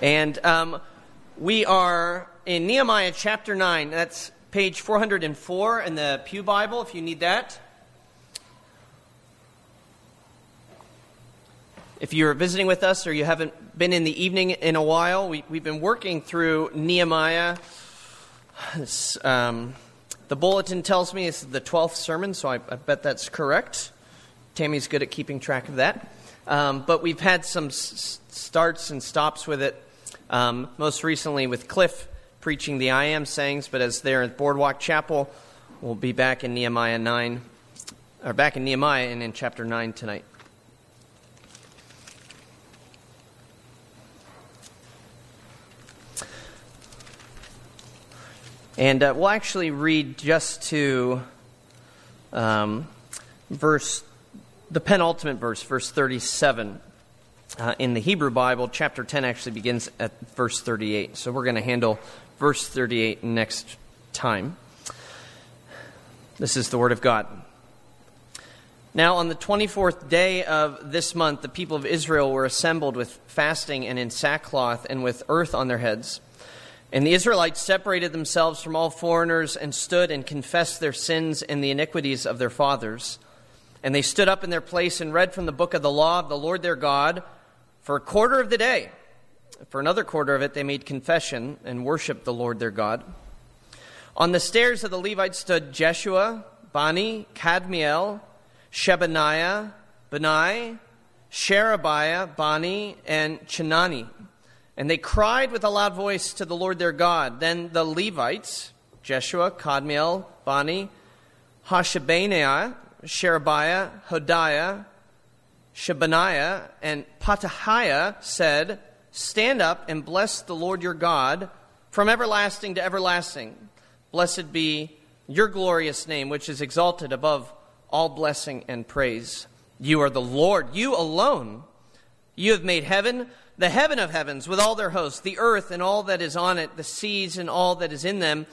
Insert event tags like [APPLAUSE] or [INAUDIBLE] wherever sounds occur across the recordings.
And um, we are in Nehemiah chapter 9. That's page 404 in the Pew Bible, if you need that. If you're visiting with us or you haven't been in the evening in a while, we, have been working through Nehemiah. Um, the bulletin tells me it's the 12th sermon, so I, I, bet that's correct. Tammy's good at keeping track of that. Um, but we've had some s- starts and stops with it, um, most recently with Cliff preaching the I Am sayings, but as there at Boardwalk Chapel, we'll be back in Nehemiah 9, or back in Nehemiah and in chapter 9 tonight. And uh, we'll actually read just to um, verse, the penultimate verse, verse 37. Uh, in the Hebrew Bible, chapter 10 actually begins at verse 38. So we're going to handle verse 38 next time. This is the Word of God. Now, on the 24th day of this month, the people of Israel were assembled with fasting and in sackcloth and with earth on their heads. And the Israelites separated themselves from all foreigners and stood and confessed their sins and the iniquities of their fathers. And they stood up in their place and read from the book of the law of the Lord their God for a quarter of the day. For another quarter of it, they made confession and worshiped the Lord their God. On the stairs of the Levites stood Jeshua, Bani, Kadmiel, Shebaniah, Bunni, Sherebiah, Bani, and Chenani. And they cried with a loud voice to the Lord their God. Then the Levites, Jeshua, Kadmiel, Bani, Hashabneiah, Sherebiah, Hodiah, Shebaniah, and Pethahiah said, Stand up and bless the Lord your God from everlasting to everlasting. Blessed be your glorious name, which is exalted above all blessing and praise. You are the Lord, you alone. You have made heaven the heaven of heavens with all their hosts, the earth and all that is on it, the seas and all that is in them,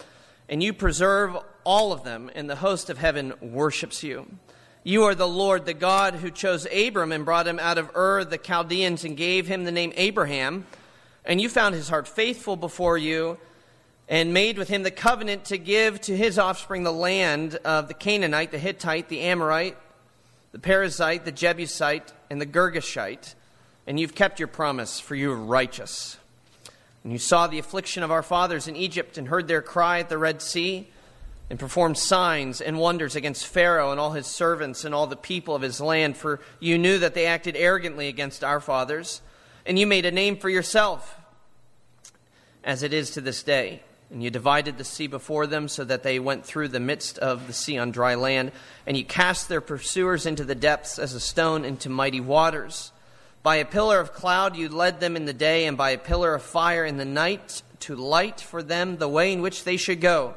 and you preserve all of them, and the host of heaven worships you. You are the Lord, the God who chose Abram and brought him out of Ur the Chaldeans and gave him the name Abraham. And you found his heart faithful before you and made with him the covenant to give to his offspring the land of the Canaanite, the Hittite, the Amorite, the Perizzite, the Jebusite, and the Girgashite and you've kept your promise, for you are righteous. And you saw the affliction of our fathers in Egypt and heard their cry at the Red Sea, and performed signs and wonders against Pharaoh and all his servants and all the people of his land, for you knew that they acted arrogantly against our fathers. And you made a name for yourself, as it is to this day. And you divided the sea before them so that they went through the midst of the sea on dry land. And you cast their pursuers into the depths as a stone into mighty waters. By a pillar of cloud you led them in the day, and by a pillar of fire in the night to light for them the way in which they should go.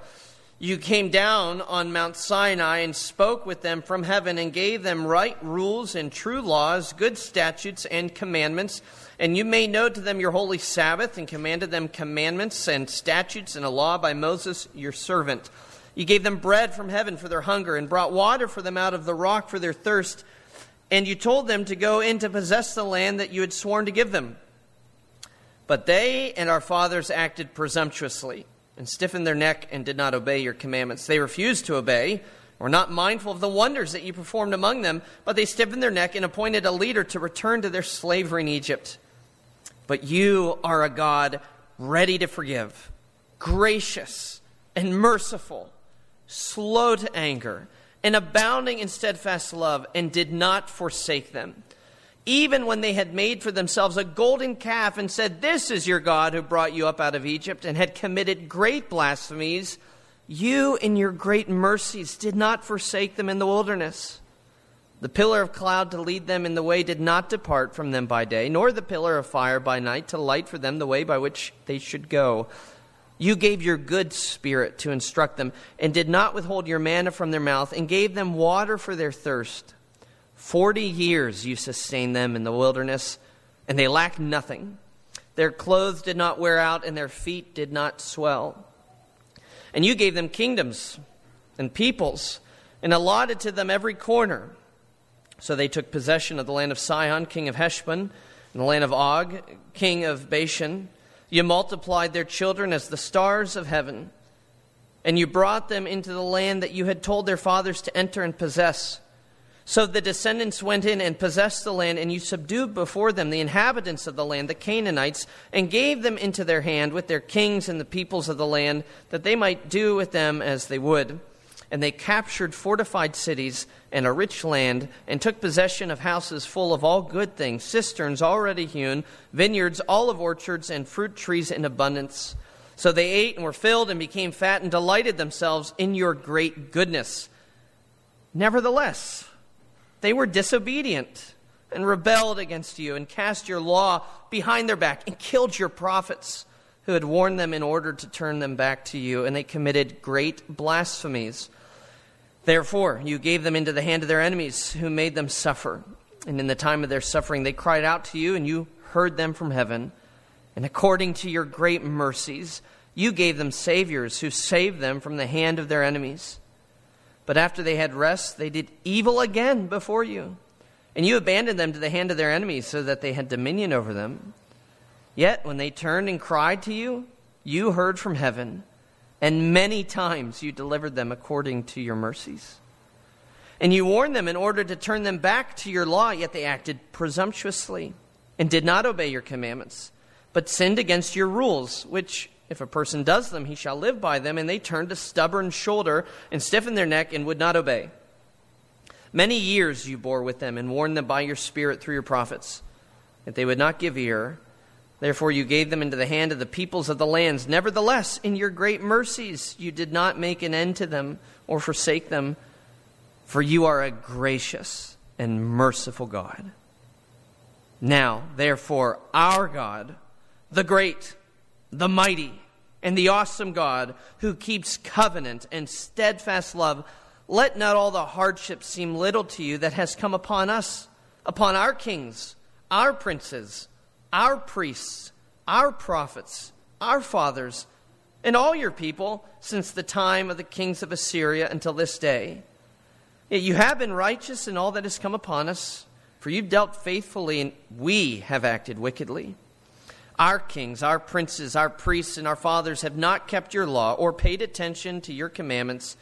You came down on Mount Sinai and spoke with them from heaven and gave them right rules and true laws, good statutes and commandments. And you made known to them your holy Sabbath and commanded them commandments and statutes and a law by Moses your servant. You gave them bread from heaven for their hunger and brought water for them out of the rock for their thirst and you told them to go in to possess the land that you had sworn to give them. But they and our fathers acted presumptuously and stiffened their neck and did not obey your commandments. They refused to obey, were not mindful of the wonders that you performed among them, but they stiffened their neck and appointed a leader to return to their slavery in Egypt. But you are a God ready to forgive, gracious and merciful, slow to anger and abounding in steadfast love, and did not forsake them. Even when they had made for themselves a golden calf and said, This is your God who brought you up out of Egypt, and had committed great blasphemies, you in your great mercies did not forsake them in the wilderness. The pillar of cloud to lead them in the way did not depart from them by day, nor the pillar of fire by night to light for them the way by which they should go. You gave your good spirit to instruct them, and did not withhold your manna from their mouth, and gave them water for their thirst. Forty years you sustained them in the wilderness, and they lacked nothing. Their clothes did not wear out, and their feet did not swell. And you gave them kingdoms and peoples, and allotted to them every corner. So they took possession of the land of Sihon, king of Heshbon, and the land of Og, king of Bashan You multiplied their children as the stars of heaven, and you brought them into the land that you had told their fathers to enter and possess. So the descendants went in and possessed the land, and you subdued before them the inhabitants of the land, the Canaanites, and gave them into their hand with their kings and the peoples of the land, that they might do with them as they would. And they captured fortified cities and a rich land, and took possession of houses full of all good things, cisterns already hewn, vineyards, olive orchards, and fruit trees in abundance. So they ate and were filled and became fat and delighted themselves in your great goodness. Nevertheless, they were disobedient and rebelled against you and cast your law behind their back and killed your prophets who had warned them in order to turn them back to you. And they committed great blasphemies. Therefore, you gave them into the hand of their enemies who made them suffer. And in the time of their suffering, they cried out to you, and you heard them from heaven. And according to your great mercies, you gave them saviors who saved them from the hand of their enemies. But after they had rest, they did evil again before you. And you abandoned them to the hand of their enemies so that they had dominion over them. Yet when they turned and cried to you, you heard from heaven and many times you delivered them according to your mercies. And you warned them in order to turn them back to your law, yet they acted presumptuously and did not obey your commandments, but sinned against your rules, which, if a person does them, he shall live by them. And they turned a stubborn shoulder and stiffened their neck and would not obey. Many years you bore with them and warned them by your Spirit through your prophets, that they would not give ear Therefore, you gave them into the hand of the peoples of the lands. Nevertheless, in your great mercies, you did not make an end to them or forsake them, for you are a gracious and merciful God. Now, therefore, our God, the great, the mighty, and the awesome God, who keeps covenant and steadfast love, let not all the hardship seem little to you that has come upon us, upon our kings, our princes our priests, our prophets, our fathers, and all your people since the time of the kings of Assyria until this day. Yet you have been righteous in all that has come upon us, for you've dealt faithfully, and we have acted wickedly. Our kings, our princes, our priests, and our fathers have not kept your law or paid attention to your commandments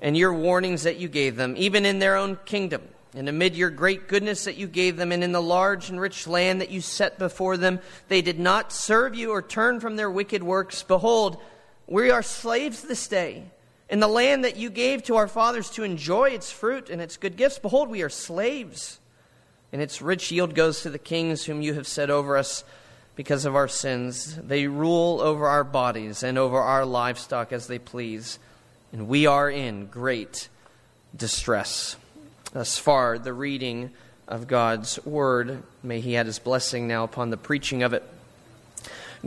and your warnings that you gave them, even in their own kingdom. And amid your great goodness that you gave them, and in the large and rich land that you set before them, they did not serve you or turn from their wicked works. Behold, we are slaves this day. In the land that you gave to our fathers to enjoy its fruit and its good gifts, behold, we are slaves. And its rich yield goes to the kings whom you have set over us because of our sins. They rule over our bodies and over our livestock as they please. And we are in great distress. Thus far, the reading of God's word. May He add His blessing now upon the preaching of it.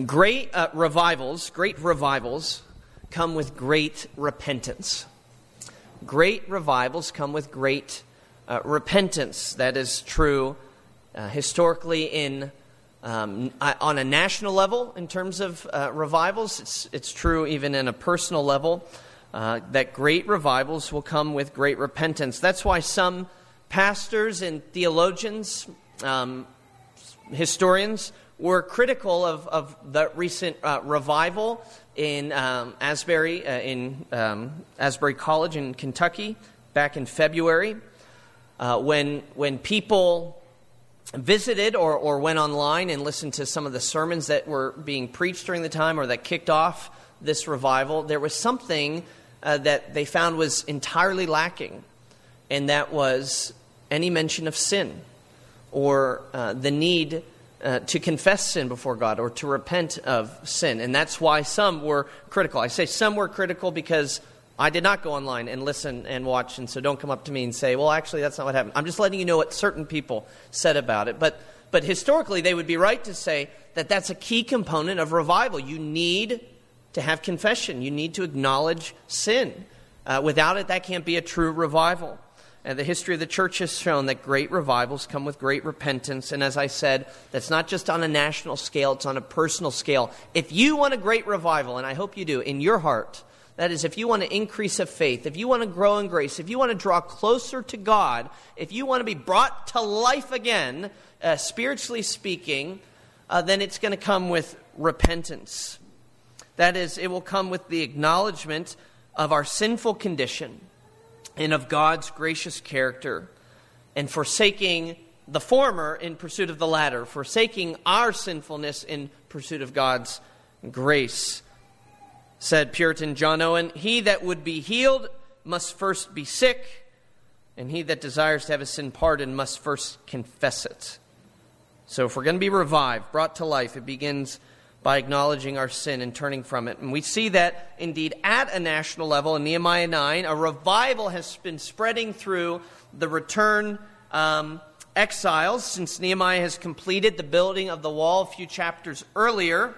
Great uh, revivals, great revivals come with great repentance. Great revivals come with great uh, repentance. That is true uh, historically in um, on a national level in terms of uh, revivals. It's, it's true even in a personal level uh, that great revivals will come with great repentance. That's why some pastors and theologians, um, historians, were critical of, of the recent uh, revival in um, Asbury, uh, in um, Asbury College in Kentucky back in February, uh, when when people visited or, or went online and listened to some of the sermons that were being preached during the time or that kicked off this revival, there was something uh, that they found was entirely lacking, and that was any mention of sin or uh, the need uh, to confess sin before God or to repent of sin. And that's why some were critical. I say some were critical because I did not go online and listen and watch, and so don't come up to me and say, well, actually, that's not what happened. I'm just letting you know what certain people said about it. But, but historically, they would be right to say that that's a key component of revival. You need to have confession. You need to acknowledge sin. Uh, without it, that can't be a true revival. And the history of the church has shown that great revivals come with great repentance. And as I said, that's not just on a national scale, it's on a personal scale. If you want a great revival, and I hope you do, in your heart, that is, if you want to increase of faith, if you want to grow in grace, if you want to draw closer to God, if you want to be brought to life again, uh, spiritually speaking, uh, then it's going to come with repentance. That is, it will come with the acknowledgement of our sinful condition and of God's gracious character, and forsaking the former in pursuit of the latter, forsaking our sinfulness in pursuit of God's grace. Said Puritan John Owen, He that would be healed must first be sick, and he that desires to have his sin pardoned must first confess it. So if we're going to be revived, brought to life, it begins by acknowledging our sin and turning from it. And we see that indeed at a national level in Nehemiah 9, a revival has been spreading through the return um, exiles since Nehemiah has completed the building of the wall a few chapters earlier.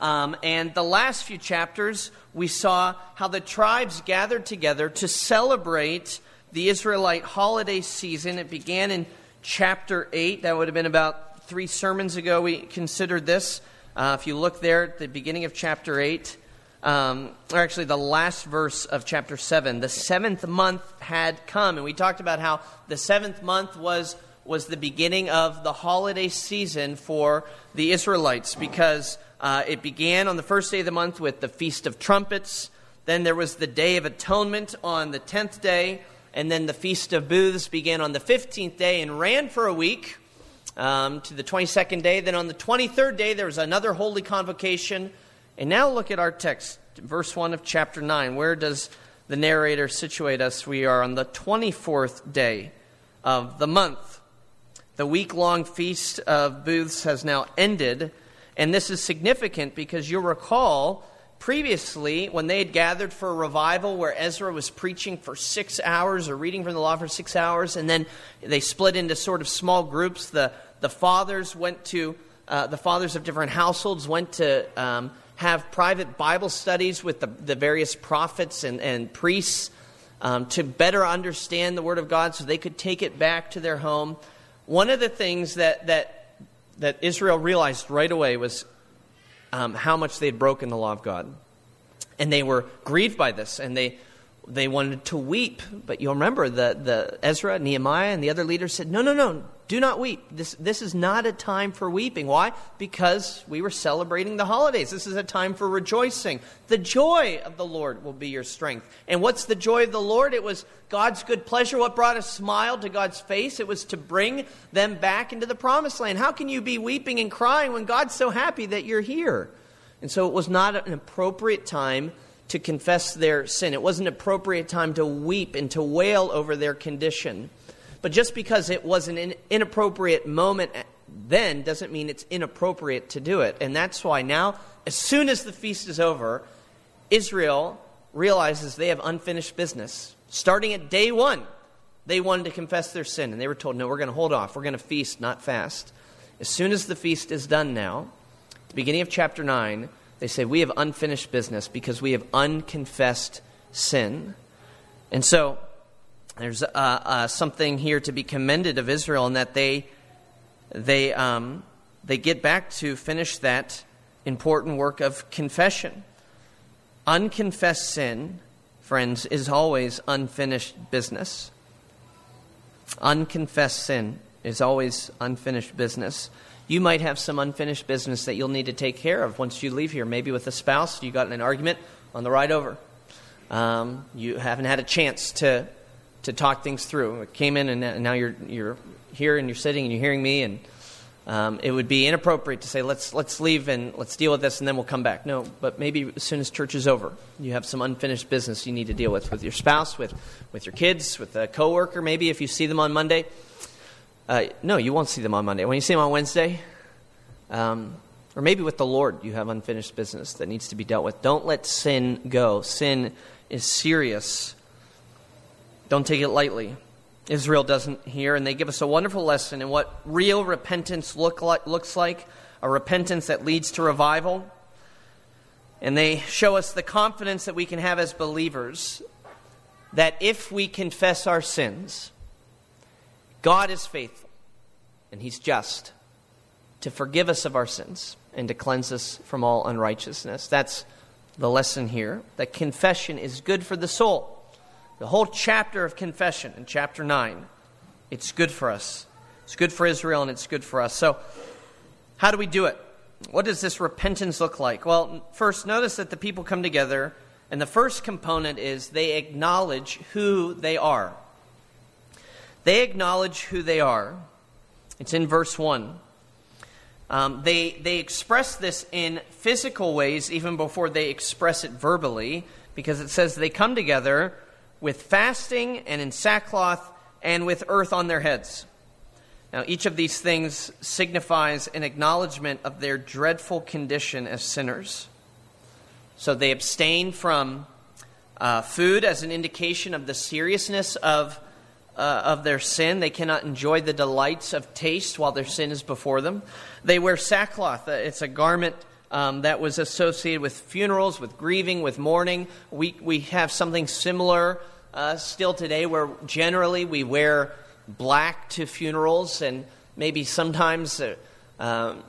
Um, and the last few chapters, we saw how the tribes gathered together to celebrate the Israelite holiday season. It began in chapter 8. That would have been about three sermons ago we considered this. Uh, if you look there at the beginning of chapter 8, um, or actually the last verse of chapter 7, the seventh month had come. And we talked about how the seventh month was, was the beginning of the holiday season for the Israelites because uh, it began on the first day of the month with the Feast of Trumpets. Then there was the Day of Atonement on the 10th day. And then the Feast of Booths began on the 15th day and ran for a week um, to the 22nd day. Then on the 23rd day, there was another holy convocation. And now look at our text, verse 1 of chapter 9. Where does the narrator situate us? We are on the 24th day of the month. The week long feast of booths has now ended. And this is significant because you'll recall previously when they had gathered for a revival where Ezra was preaching for six hours or reading from the law for six hours, and then they split into sort of small groups. The, the fathers went to, uh, the fathers of different households went to um, have private Bible studies with the, the various prophets and, and priests um, to better understand the Word of God so they could take it back to their home. One of the things that, that, that Israel realized right away was um, how much they had broken the law of God. And they were grieved by this, and they, they wanted to weep. But you'll remember that the Ezra, Nehemiah, and the other leaders said, No, no, no, do not weep. This, this is not a time for weeping. Why? Because we were celebrating the holidays. This is a time for rejoicing. The joy of the Lord will be your strength. And what's the joy of the Lord? It was God's good pleasure. What brought a smile to God's face? It was to bring them back into the promised land. How can you be weeping and crying when God's so happy that you're here? And so it was not an appropriate time to confess their sin. It wasn't an appropriate time to weep and to wail over their condition. But just because it was an inappropriate moment eh, then doesn't mean it's inappropriate to do it. And that's why now, as soon as the feast is over, Israel realizes they have unfinished business. Starting at day one, they wanted to confess their sin, and they were told, no, we're going to hold off. We're going to feast, not fast. As soon as the feast is done now, the beginning of chapter 9, they say, We have unfinished business because we have unconfessed sin. And so there's uh, uh, something here to be commended of Israel in that they, they, um, they get back to finish that important work of confession. Unconfessed sin, friends, is always unfinished business. Unconfessed sin is always unfinished business you might have some unfinished business that you'll need to take care of once you leave here. Maybe with a spouse, you got in an argument on the ride over. Um, you haven't had a chance to to talk things through. It came in, and now you're you're here and you're sitting and you're hearing me, and um, it would be inappropriate to say let's let's leave and let's deal with this and then we'll come back. No, but maybe as soon as church is over, you have some unfinished business you need to deal with with your spouse, with with your kids, with a coworker. Maybe if you see them on Monday, uh, no, you won't see them on Monday. When you see them on Wednesday, um, or maybe with the Lord, you have unfinished business that needs to be dealt with. Don't let sin go. Sin is serious. Don't take it lightly. Israel doesn't hear, and they give us a wonderful lesson in what real repentance look like, looks like a repentance that leads to revival. And they show us the confidence that we can have as believers that if we confess our sins, God is faithful and He's just to forgive us of our sins and to cleanse us from all unrighteousness. That's the lesson here that confession is good for the soul. The whole chapter of confession in chapter 9, it's good for us. It's good for Israel and it's good for us. So, how do we do it? what does this repentance look like? Well, first, notice that the people come together, and the first component is they acknowledge who they are. They acknowledge who they are. It's in verse 1. Um, they, they express this in physical ways even before they express it verbally, because it says they come together with fasting and in sackcloth and with earth on their heads. Now, each of these things signifies an acknowledgement of their dreadful condition as sinners. So they abstain from uh, food as an indication of the seriousness of, uh, of their sin. They cannot enjoy the delights of taste while their sin is before them. They wear sackcloth, uh, it's a garment. Um, that was associated with funerals, with grieving, with mourning. We, we have something similar uh, still today where generally we wear black to funerals, and maybe sometimes uh, um,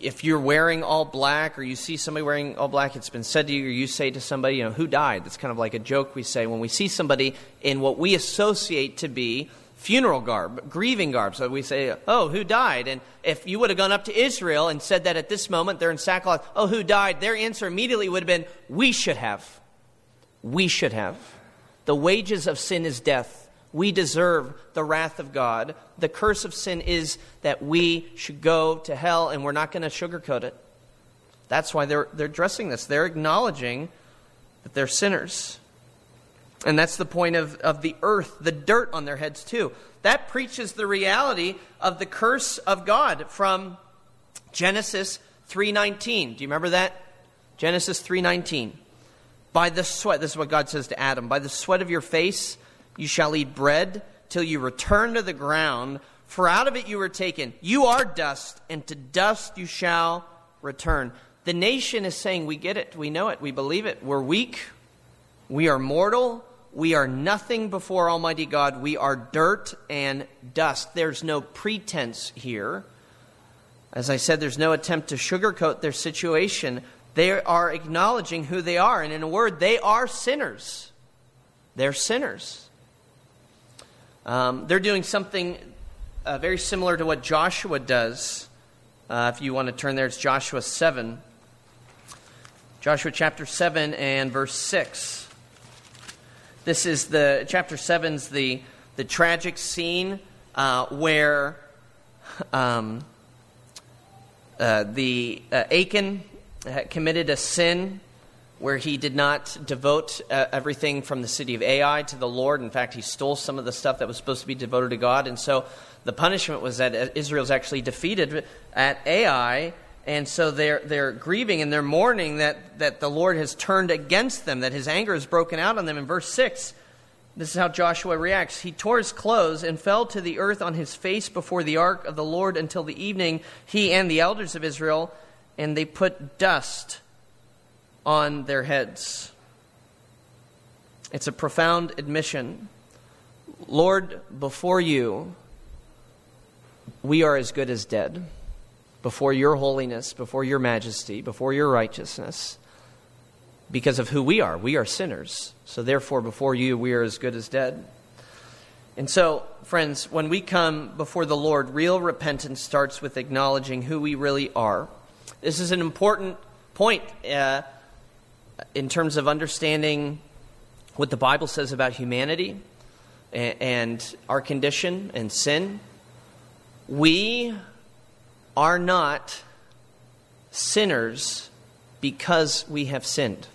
if you're wearing all black or you see somebody wearing all black, it's been said to you, or you say to somebody, you know, who died? That's kind of like a joke we say when we see somebody in what we associate to be funeral garb, grieving garb. So we say, oh, who died? And if you would have gone up to Israel and said that at this moment they're in sackcloth, oh, who died? Their answer immediately would have been, we should have. We should have. The wages of sin is death. We deserve the wrath of God. The curse of sin is that we should go to hell, and we're not going to sugarcoat it. That's why they're, they're addressing this. They're acknowledging that they're sinners. And that's the point of, of the earth, the dirt on their heads, too. That preaches the reality of the curse of God from Genesis 3.19. Do you remember that? Genesis 3.19. By the sweat, this is what God says to Adam, by the sweat of your face you shall eat bread till you return to the ground, for out of it you were taken. You are dust, and to dust you shall return. The nation is saying, We get it, we know it, we believe it. We're weak, we are mortal, we are nothing before Almighty God, we are dirt and dust. There's no pretense here. As I said, there's no attempt to sugarcoat their situation. They are acknowledging who they are, and in a word, they are sinners. They're sinners. Um, they're doing something uh, very similar to what Joshua does. Uh, if you want to turn there, it's Joshua 7. Joshua chapter 7 and verse 6. This is the, chapter 7's the, the tragic scene uh, where um, uh, the uh, Achan committed a sin where he did not devote uh, everything from the city of Ai to the Lord. In fact, he stole some of the stuff that was supposed to be devoted to God. And so the punishment was that Israel's actually defeated at Ai. And so they're, they're grieving and they're mourning that, that the Lord has turned against them, that his anger has broken out on them. In verse 6, this is how Joshua reacts. He tore his clothes and fell to the earth on his face before the ark of the Lord until the evening, he and the elders of Israel, and they put dust on their heads. It's a profound admission. Lord, before you, we are as good as dead. Before your holiness, before your majesty, before your righteousness, because of who we are. We are sinners. So, therefore, before you, we are as good as dead. And so, friends, when we come before the Lord, real repentance starts with acknowledging who we really are. This is an important point. Uh, in terms of understanding what the Bible says about humanity and, our condition and sin, we are not sinners because we have sinned.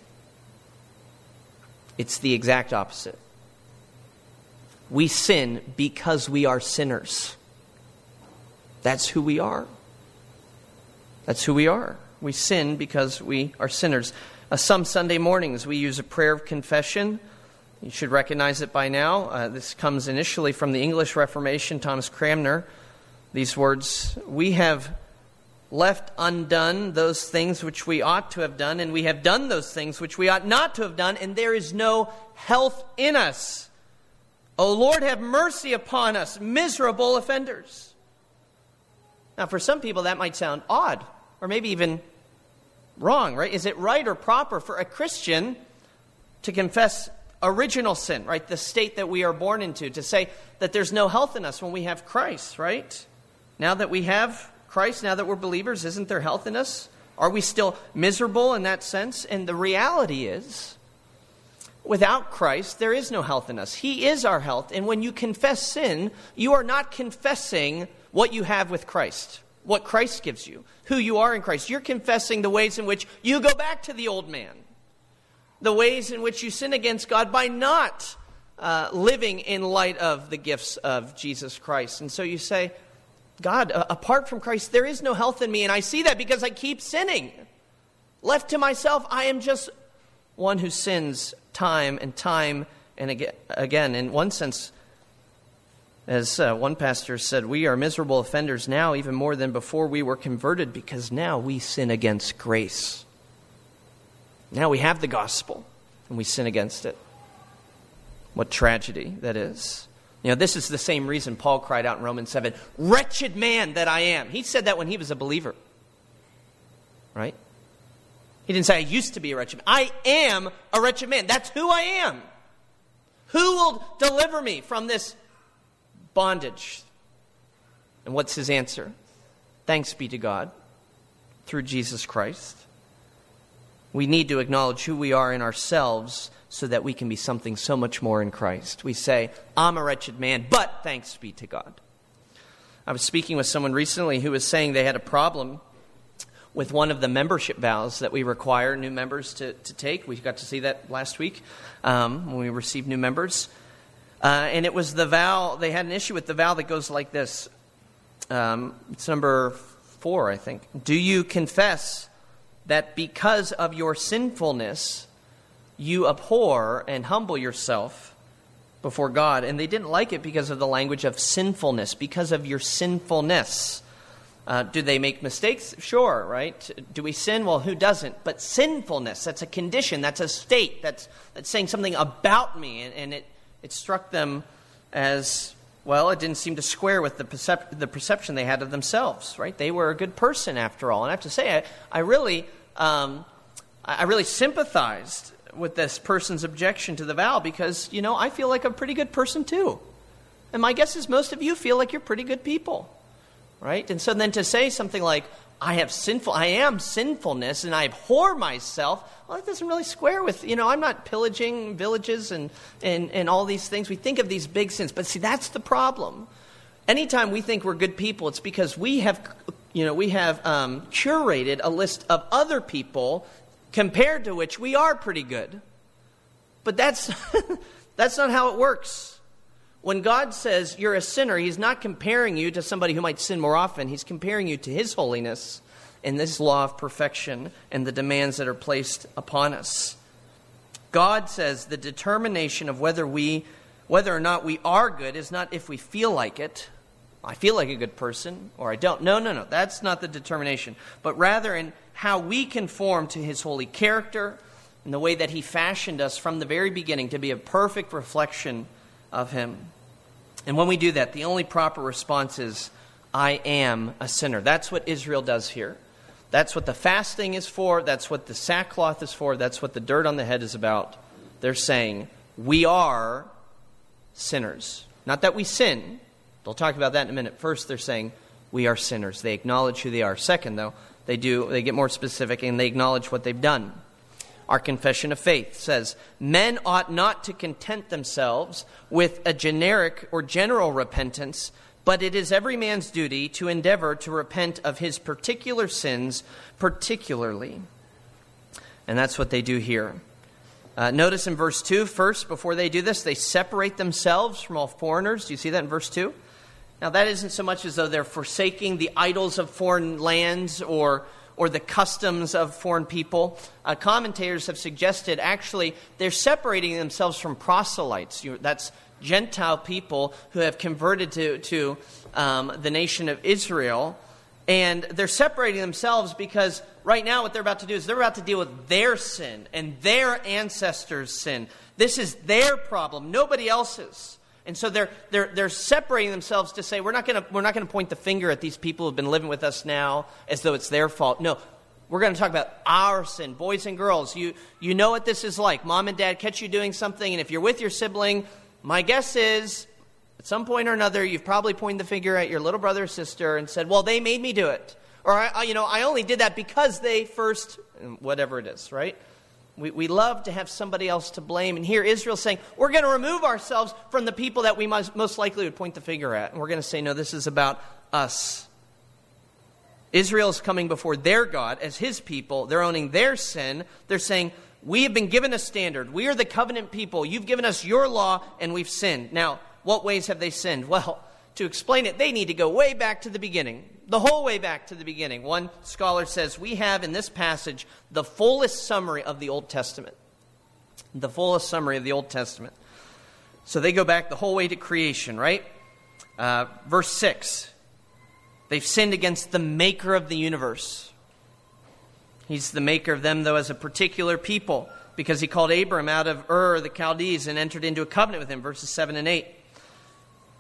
It's the exact opposite. We sin because we are sinners. That's who we are. That's who we are. We sin because we are sinners. Uh, some Sunday mornings we use a prayer of confession. You should recognize it by now. Uh, this comes initially from the English Reformation, Thomas Cranmer. These words We have left undone those things which we ought to have done, and we have done those things which we ought not to have done, and there is no health in us. O Lord, have mercy upon us, miserable offenders. Now, for some people, that might sound odd, or maybe even wrong, right? Is it right or proper for a Christian to confess original sin, right? The state that we are born into, to say that there's no health in us when we have Christ, right? Now that we have Christ now that we're believers? Isn't there health in us? Are we still miserable in that sense? And the reality is, without Christ, there is no health in us. He is our health. And when you confess sin, you are not confessing what you have with Christ, what Christ gives you, who you are in Christ. You're confessing the ways in which you go back to the old man, the ways in which you sin against God by not uh, living in light of the gifts of Jesus Christ. And so you say, God, uh, apart from Christ, there is no health in me. And I see that because I keep sinning. Left to myself, I am just one who sins time and time and again. In one sense, as uh, one pastor said, we are miserable offenders now, even more than before we were converted, because now we sin against grace. Now we have the gospel, and we sin against it. What tragedy that is. You know, this is the same reason Paul cried out in Romans 7 Wretched man that I am. He said that when he was a believer. Right? He didn't say, I used to be a wretched man. I am a wretched man. That's who I am. Who will deliver me from this bondage? And what's his answer? Thanks be to God through Jesus Christ. We need to acknowledge who we are in ourselves so that we can be something so much more in Christ. We say, I'm a wretched man, but thanks be to God. I was speaking with someone recently who was saying they had a problem with one of the membership vows that we require new members to, to take. We got to see that last week um, when we received new members. Uh, and it was the vow, they had an issue with the vow that goes like this. Um, it's number four, I think. Do you confess that because of your sinfulness, you abhor and humble yourself before God? And they didn't like it because of the language of sinfulness, because of your sinfulness. Uh, do they make mistakes? Sure, right? Do we sin? Well, who doesn't? But sinfulness, that's a condition, that's a state, that's, that's saying something about me. And, and it, it struck them as, well, it didn't seem to square with the, percep- the perception they had of themselves, right? They were a good person after all. And I have to say, I, I really, um, I really sympathized with this person's objection to the vow because, you know, I feel like a pretty good person too. And my guess is most of you feel like you're pretty good people right? And so then to say something like, I have sinful, I am sinfulness and I abhor myself, well, that doesn't really square with, you know, I'm not pillaging villages and, and, and all these things. We think of these big sins, but see, that's the problem. Anytime we think we're good people, it's because we have, you know, we have um, curated a list of other people compared to which we are pretty good. But that's, [LAUGHS] that's not how it works. When God says you're a sinner, He's not comparing you to somebody who might sin more often. He's comparing you to His holiness and this law of perfection and the demands that are placed upon us. God says the determination of whether we whether or not we are good is not if we feel like it. I feel like a good person or I don't. No, no, no. That's not the determination. But rather in how we conform to his holy character and the way that he fashioned us from the very beginning to be a perfect reflection of him. And when we do that, the only proper response is, I am a sinner. That's what Israel does here. That's what the fasting is for. That's what the sackcloth is for. That's what the dirt on the head is about. They're saying, We are sinners. Not that we sin. They'll talk about that in a minute. First, they're saying, We are sinners. They acknowledge who they are. Second, though, they do they get more specific and they acknowledge what they've done. Our confession of faith says men ought not to content themselves with a generic or general repentance, but it is every man's duty to endeavor to repent of his particular sins particularly. And that's what they do here. Uh, notice in verse 2, first, before they do this, they separate themselves from all foreigners. Do you see that in verse 2? Now, that isn't so much as though they're forsaking the idols of foreign lands or or the customs of foreign people. Uh, commentators have suggested actually they're separating themselves from proselytes. You, that's Gentile people who have converted to, to um, the nation of Israel. And they're separating themselves because right now what they're about to do is they're about to deal with their sin and their ancestors' sin. This is their problem, nobody else's. And so they're, they're, they're separating themselves to say, we're not going to point the finger at these people who've been living with us now as though it's their fault. No, we're going to talk about our sin. Boys and girls, you, you know what this is like. Mom and dad catch you doing something, and if you're with your sibling, my guess is At some point or another, you've probably pointed the finger at your little brother or sister and said, Well, they made me do it. Or, I, you know, I only did that because they first, whatever it is, right? We, we love to have somebody else to blame. And here Israel's saying, we're going to remove ourselves from the people that we must, most likely would point the finger at. And we're going to say, no, this is about us. Israel is coming before their God as his people. They're owning their sin. They're saying, we have been given a standard. We are the covenant people. You've given us your law, and we've sinned. Now, what ways have they sinned? Well, to explain it, they need to go way back to the beginning, the whole way back to the beginning. One scholar says we have in this passage the fullest summary of the Old Testament. The fullest summary of the Old Testament. So they go back the whole way to creation, right? Uh, verse 6 They've sinned against the maker of the universe. He's the maker of them, though, as a particular people, because he called Abram out of Ur, the Chaldees, and entered into a covenant with him, verses 7 and 8.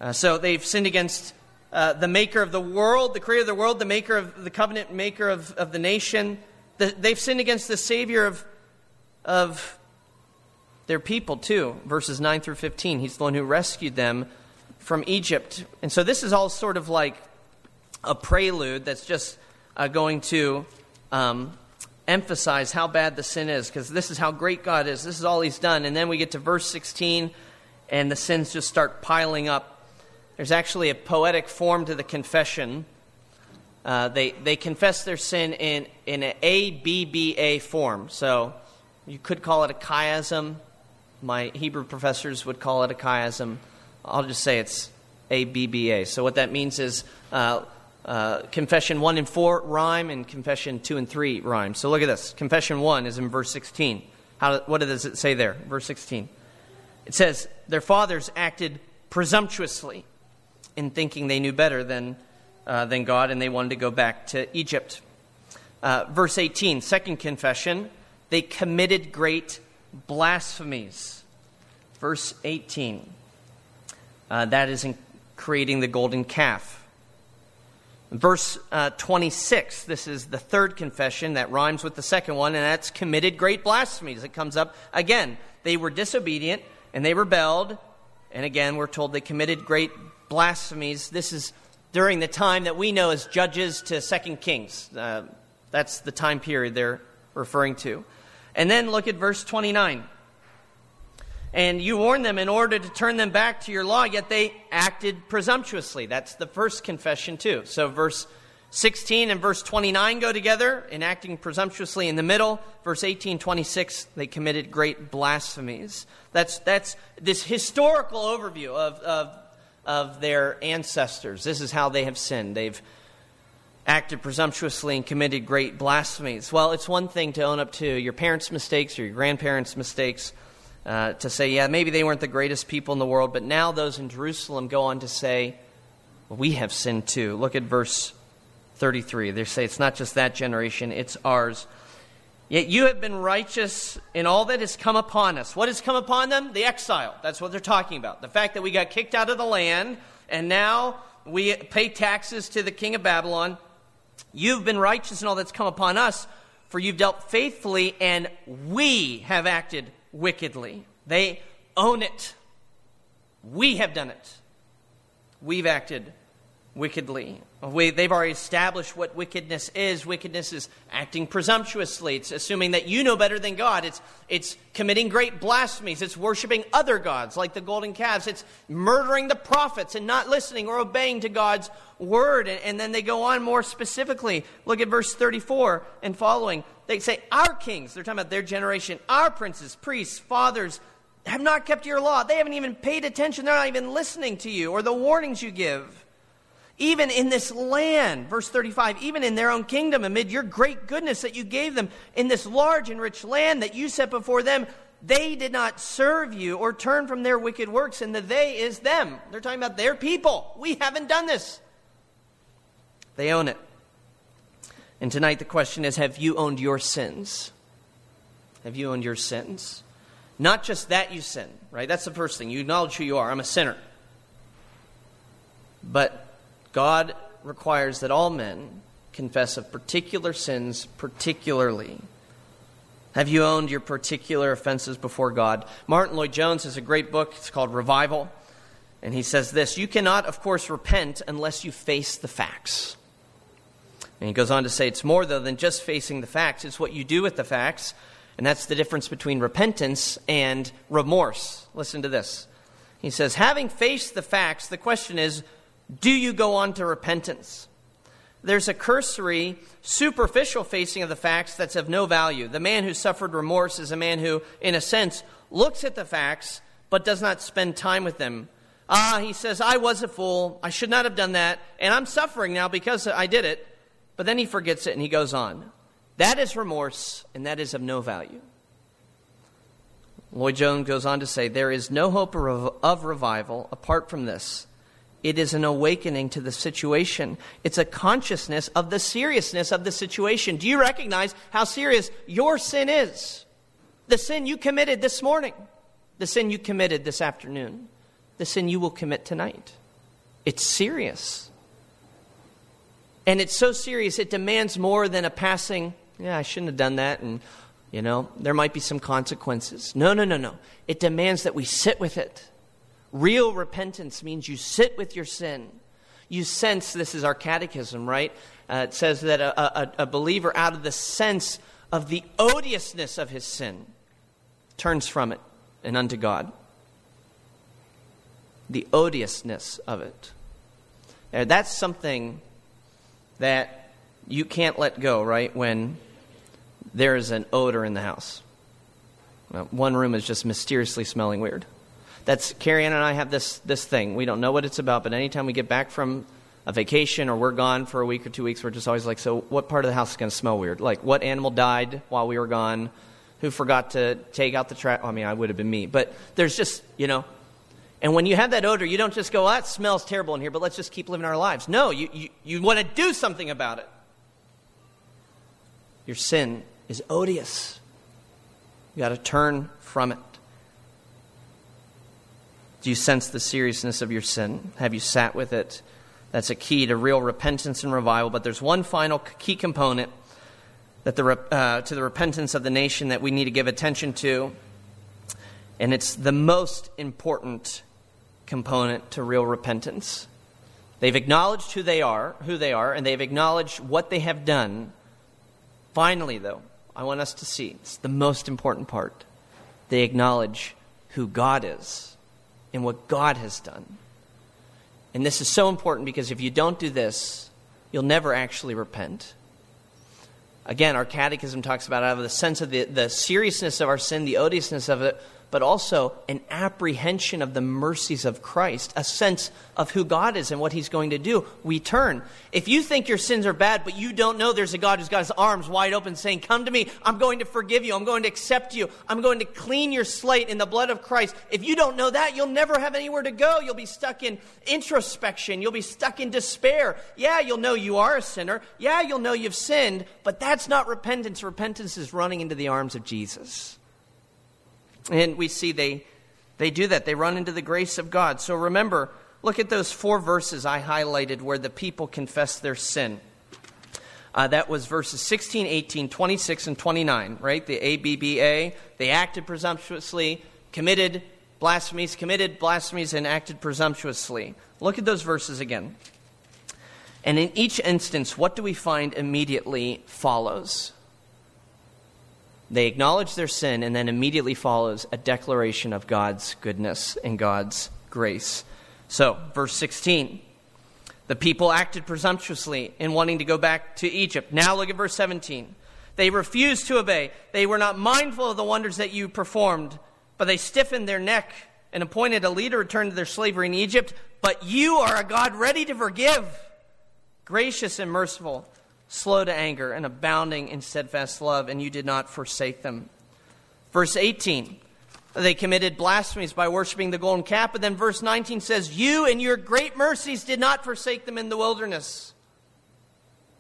Uh, so they've sinned against uh, the maker of the world, the creator of the world, the maker of the covenant, maker of, of the nation. The, they've sinned against the Savior of, of their people, too. Verses 9 through 15. He's the one who rescued them from Egypt. And so this is all sort of like a prelude that's just uh, going to um, emphasize how bad the sin is, because this is how great God is. This is all He's done. And then we get to verse 16, and the sins just start piling up. There's actually a poetic form to the confession. Uh, they, they confess their sin in, in an ABBA form. So you could call it a chiasm. My Hebrew professors would call it a chiasm. I'll just say it's ABBA. So what that means is uh, uh, confession 1 and 4 rhyme, and confession 2 and 3 rhyme. So look at this. Confession 1 is in verse 16. How, what does it say there? Verse 16. It says, Their fathers acted presumptuously in thinking they knew better than, uh, than God and they wanted to go back to Egypt. Uh, verse 18, second confession, they committed great blasphemies. Verse 18, uh, that is in creating the golden calf. Verse uh, 26, this is the third confession that rhymes with the second one, and that's committed great blasphemies. It comes up again. They were disobedient and they rebelled, and again, we're told they committed great blasphemies. This is during the time that we know as Judges to Second Kings. Uh, that's the time period they're referring to. And then look at verse 29. And you warned them in order to turn them back to your law, yet they acted presumptuously. That's the first confession, too. So, verse 16 and verse 29 go together in acting presumptuously in the middle. Verse 18, 26, they committed great blasphemies. That's, that's this historical overview of, of of their ancestors. This is how they have sinned. They've acted presumptuously and committed great blasphemies. Well, it's one thing to own up to your parents' mistakes or your grandparents' mistakes, uh, to say, yeah, maybe they weren't the greatest people in the world, but now those in Jerusalem go on to say, well, we have sinned too. Look at verse 33. They say it's not just that generation, it's ours. Yet you have been righteous in all that has come upon us. What has come upon them? The exile. That's what they're talking about. The fact that we got kicked out of the land and now we pay taxes to the king of Babylon. You've been righteous in all that's come upon us, for you've dealt faithfully, and we have acted wickedly. They own it. We have done it. We've acted wickedly. We, they've already established what wickedness is. Wickedness is acting presumptuously. It's assuming that you know better than God. It's, it's committing great blasphemies. It's worshiping other gods like the golden calves. It's murdering the prophets and not listening or obeying to God's word. And, and then they go on more specifically. Look at verse 34 and following. They say, Our kings, they're talking about their generation, our princes, priests, fathers, have not kept your law. They haven't even paid attention. They're not even listening to you or the warnings you give even in this land, verse 35, even in their own kingdom, amid your great goodness that you gave them, in this large and rich land that you set before them, they did not serve you or turn from their wicked works, and the they is them. They're talking about their people. We haven't done this. They own it. And tonight the question is have you owned your sins? Have you owned your sins? Not just that you sin, right? That's the first thing. You acknowledge who you are. I'm a sinner. But God requires that all men confess of particular sins particularly. Have you owned your particular offenses before God? Martyn Lloyd-Jones has a great book. It's called Revival. And he says this You cannot, of course, repent unless you face the facts. And he goes on to say it's more, though, than just facing the facts, it's what you do with the facts. And that's the difference between repentance and remorse. Listen to this. He says, Having faced the facts, the question is, do you go on to repentance? There's a cursory, superficial facing of the facts that's of no value. The man who suffered remorse is a man who, in a sense, looks at the facts but does not spend time with them. Ah, he says, I was a fool. I should not have done that. And I'm suffering now because I did it. But then he forgets it and he goes on. That is remorse, and that is of no value. Lloyd Jones goes on to say, There is no hope of revival apart from this. It is an awakening to the situation. It's a consciousness of the seriousness of the situation. Do you recognize how serious your sin is? The sin you committed this morning, the sin you committed this afternoon, the sin you will commit tonight. It's serious. And it's so serious, it demands more than a passing, yeah, I shouldn't have done that, and, you know, there might be some consequences. No, no, no, no. It demands that we sit with it. Real repentance means you sit with your sin. You sense, this is our catechism, right? Uh, it says that a, a, a believer, out of the sense of the odiousness of his sin, turns from it and unto God. The odiousness of it. Now, that's something that you can't let go, right, when there is an odor in the house. Well, one room is just mysteriously smelling weird. That's Carrie Ann and I have this this thing. We don't know what it's about, but anytime we get back from a vacation or we're gone for a week or two weeks, we're just always like, so what part of the house is going to smell weird? Like, what animal died while we were gone? Who forgot to take out the trash? I mean, I would have been me. But there's just, you know, and when you have that odor, you don't just go, ah, oh, that smells terrible in here, but let's just keep living our lives. No, you, you, you want to do something about it. Your sin is odious. You got to turn from it. Do you sense the seriousness of your sin? Have you sat with it? That's a key to real repentance and revival. But there's one final key component that the, uh, to the repentance of the nation that we need to give attention to, and it's the most important component to real repentance. They've acknowledged who they are, who they are, and they've acknowledged what they have done. Finally, though, I want us to see it's the most important part. They acknowledge who God is and what God has done. And this is so important because if you don't do this, you'll never actually repent. Again, our catechism talks about out of the sense of the, the seriousness of our sin, the odiousness of it, but also an apprehension of the mercies of Christ, a sense of who God is and what He's going to do. We turn. If you think your sins are bad, but you don't know there's a God who's got His arms wide open saying, Come to me, I'm going to forgive you, I'm going to accept you, I'm going to clean your slate in the blood of Christ. If you don't know that, you'll never have anywhere to go. You'll be stuck in introspection, you'll be stuck in despair. Yeah, you'll know you are a sinner. Yeah, you'll know you've sinned, but that's not repentance. Repentance is running into the arms of Jesus. And we see they, they do that. They run into the grace of God. So remember, look at those four verses I highlighted where the people confess their sin. Uh, that was verses 16, 18, 26, and 29, right? The ABBA. They acted presumptuously, committed blasphemies, committed blasphemies, and acted presumptuously. Look at those verses again. And in each instance, what do we find immediately follows? They acknowledge their sin, and then immediately follows a declaration of God's goodness and God's grace. So, verse 16. The people acted presumptuously in wanting to go back to Egypt. Now look at verse 17. They refused to obey. They were not mindful of the wonders that you performed, but they stiffened their neck and appointed a leader to return to their slavery in Egypt. But you are a God ready to forgive, gracious and merciful slow to anger, and abounding in steadfast love, and you did not forsake them. Verse 18, they committed blasphemies by worshiping the golden calf. But then verse 19 says, You and your great mercies did not forsake them in the wilderness.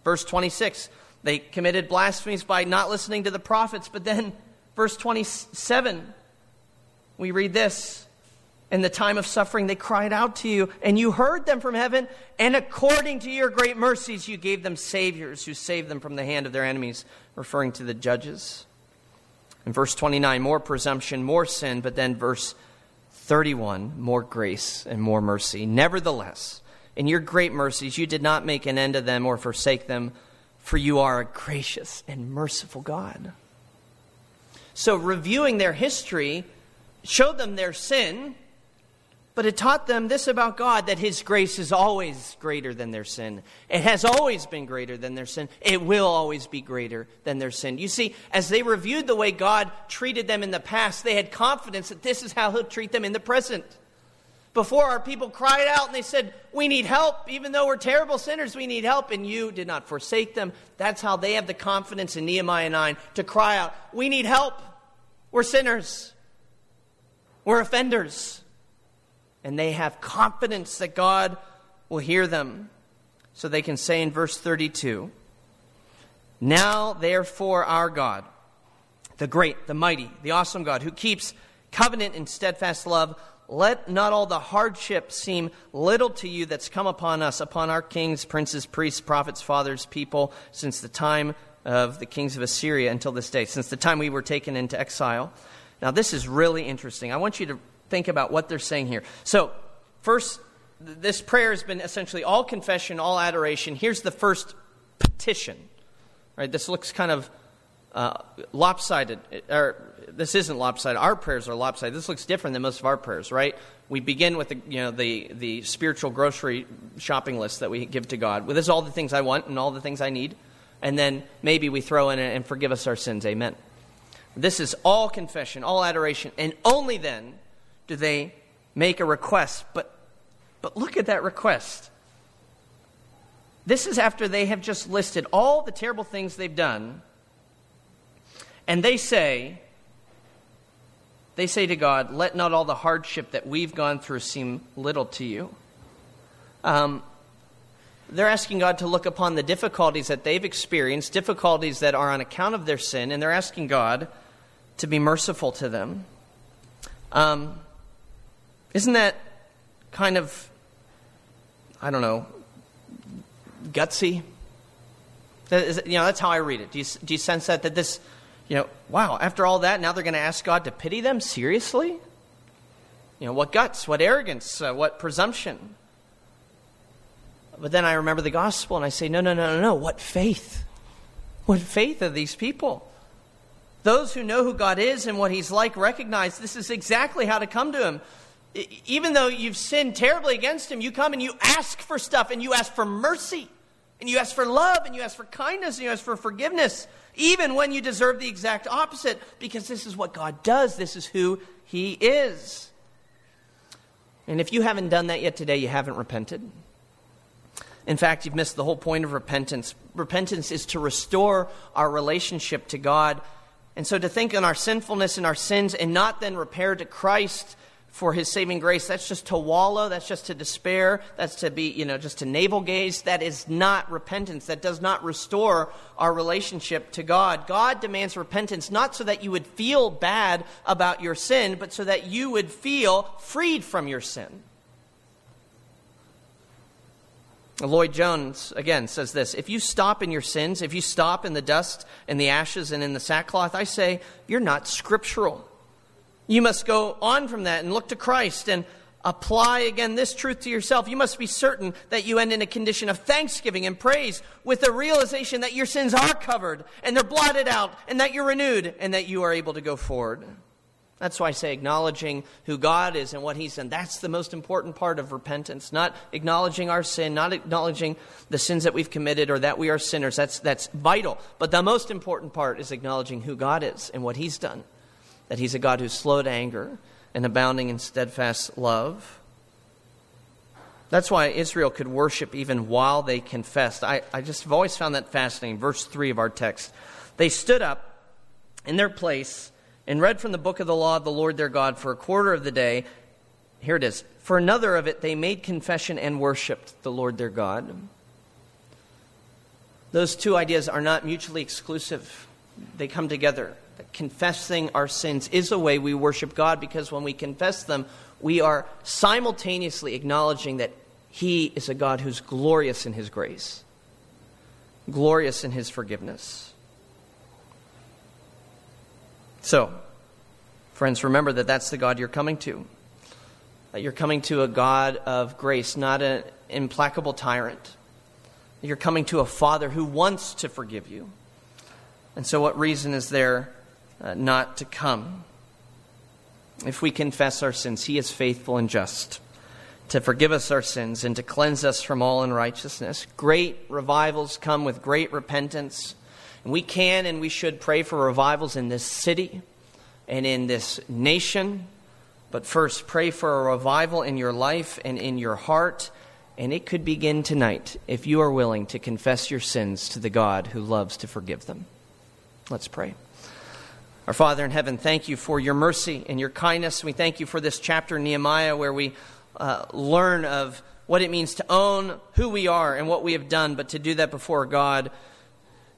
Verse 26, they committed blasphemies by not listening to the prophets. But then verse 27, we read this in the time of suffering, they cried out to you, and you heard them from heaven, and according to your great mercies, you gave them saviors who saved them from the hand of their enemies, referring to the judges. In verse 29, more presumption, more sin, but then verse 31 More grace and more mercy. Nevertheless, in your great mercies, you did not make an end of them or forsake them, for you are a gracious and merciful God. So, reviewing their history showed them their sin, but it taught them this about God that His grace is always greater than their sin. It has always been greater than their sin. It will always be greater than their sin. You see, as they reviewed the way God treated them in the past, they had confidence that this is how He'll treat them in the present. Before our people cried out and they said, We need help. Even though we're terrible sinners, we need help. And you did not forsake them. That's how they have the confidence in Nehemiah 9 to cry out, We need help. We're sinners. We're offenders and they have confidence that God will hear them. So they can say in verse 32 Now, therefore, our God, the great, the mighty, the awesome God, who keeps covenant and steadfast love, let not all the hardship seem little to you that's come upon us, upon our kings, princes, priests, prophets, fathers, people, since the time of the kings of Assyria until this day, since the time we were taken into exile. Now, this is really interesting. I want you to think about what they're saying here. So, first, this prayer has been essentially all confession, all adoration. Here's the first petition. Right? This looks kind of uh, lopsided. Or this isn't lopsided. Our prayers are lopsided. This looks different than most of our prayers, right? We begin with the, you know, the, the spiritual grocery shopping list that we give to God. Well, this is all the things I want and all the things I need. And then maybe we throw in and forgive us our sins. Amen. This is all confession, all adoration. And only then do they make a request. But, but look at that request. This is after they have just listed all the terrible things they've done. And they say, they say to God, Let not all the hardship that we've gone through seem little to you. Um, they're asking God to look upon the difficulties that they've experienced, difficulties that are on account of their sin, and they're asking God to be merciful to them. Um, isn't that kind of, I don't know, gutsy? You know, that's how I read it. Do you, do you sense that? That this, you know, wow, after all that, now they're going to ask God to pity them? Seriously? You know, what guts, what arrogance, uh, what presumption. But then I remember the gospel and I say, no, no, no, no, no. What faith? What faith of these people? Those who know who God is and what He's like recognize this is exactly how to come to Him even though you've sinned terribly against him, you come and you ask for stuff and you ask for mercy and you ask for love and you ask for kindness and you ask for forgiveness, even when you deserve the exact opposite, because this is what God does. This is who he is. And if you haven't done that yet today, you haven't repented. In fact, you've missed the whole point of repentance. Repentance is to restore our relationship to God. And so to think on our sinfulness and our sins and not then repair to Christ for his saving grace, that's just to wallow, that's just to despair, that's to be, you know, just to navel gaze. That is not repentance. That does not restore our relationship to God. God demands repentance not so that you would feel bad about your sin, but so that you would feel freed from your sin. Lloyd Jones, again, says this If you stop in your sins, if you stop in the dust and the ashes and in the sackcloth, I say, you're not scriptural. You must go on from that and look to Christ and apply again this truth to yourself. You must be certain that you end in a condition of thanksgiving and praise with the realization that your sins are covered and they're blotted out and that you're renewed and that you are able to go forward. That's why I say acknowledging who God is and what He's done. That's the most important part of repentance. Not acknowledging our sin, not acknowledging the sins that we've committed or that we are sinners. That's, that's vital. But the most important part is acknowledging who God is and what He's done that he's a God who's slow to anger and abounding in steadfast love. That's why Israel could worship even while they confessed. I, I just have always found that fascinating. Verse 3 of our text. They stood up in their place and read from the book of the law of the Lord their God for a quarter of the day. Here it is. For another of it, they made confession and worshiped the Lord their God. Those two ideas are not mutually exclusive, they come together confessing our sins is a way we worship God because when we confess them, we are simultaneously acknowledging that He is a God who's glorious in His grace, glorious in His forgiveness. So, friends, remember that that's the God you're coming to. that you're coming to a God of grace, not an implacable tyrant. You're coming to a Father who wants to forgive you. And so, what reason is there uh, not to come? If we confess our sins, He is faithful and just to forgive us our sins and to cleanse us from all unrighteousness. Great revivals come with great repentance. And we can and we should pray for revivals in this city and in this nation. But first, pray for a revival in your life and in your heart. And it could begin tonight if you are willing to confess your sins to the God who loves to forgive them. Let's pray. Our Father in heaven, thank you for your mercy and your kindness. We thank you for this chapter in Nehemiah where we uh, learn of what it means to own who we are and what we have done, but to do that before God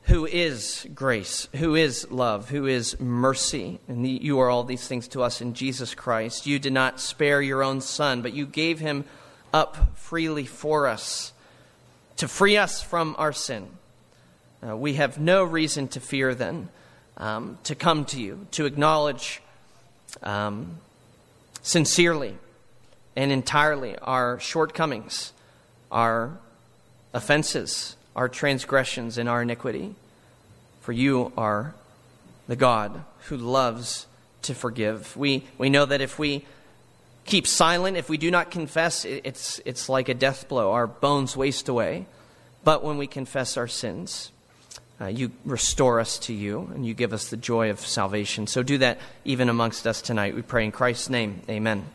who is grace, who is love, who is mercy. And you are all these things to us in Jesus Christ. You did not spare your own Son, but you gave him up freely for us to free us from our sin. Uh, we have no reason to fear then, um, to come to you, to acknowledge um, sincerely and entirely our shortcomings, our offenses, our transgressions, and our iniquity. For you are the God who loves to forgive. We, we know that if we keep silent, if we do not confess, it's, it's like a death blow. Our bones waste away. But when we confess our sins, uh, you restore us to you and you give us the joy of salvation. So do that even amongst us tonight. We pray in Christ's name. Amen.